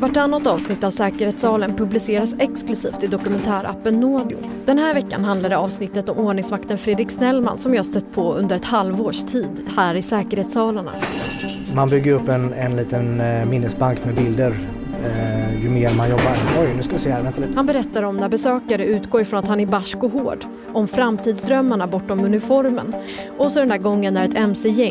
Vartannat avsnitt av Säkerhetssalen publiceras exklusivt i dokumentärappen Nådio. Den här veckan handlar det avsnittet om ordningsvakten Fredrik Snellman som jag stött på under ett halvårs tid här i säkerhetssalarna. Man bygger upp en, en liten eh, minnesbank med bilder eh, ju mer man jobbar. Oj, nu ska vi se här, vänta lite. Han berättar om när besökare utgår ifrån att han är barsk och hård, om framtidsdrömmarna bortom uniformen och så den där gången när ett mc-gäng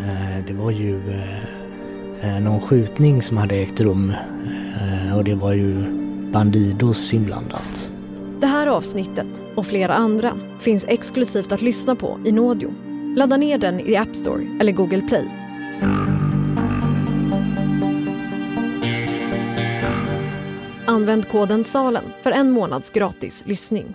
Eh, det var ju eh, eh, någon skjutning som hade ägt rum och det var ju Bandidos inblandat. Det här avsnittet och flera andra finns exklusivt att lyssna på i Nådio. Ladda ner den i App Store eller Google Play. Använd koden SALEN för en månads gratis lyssning.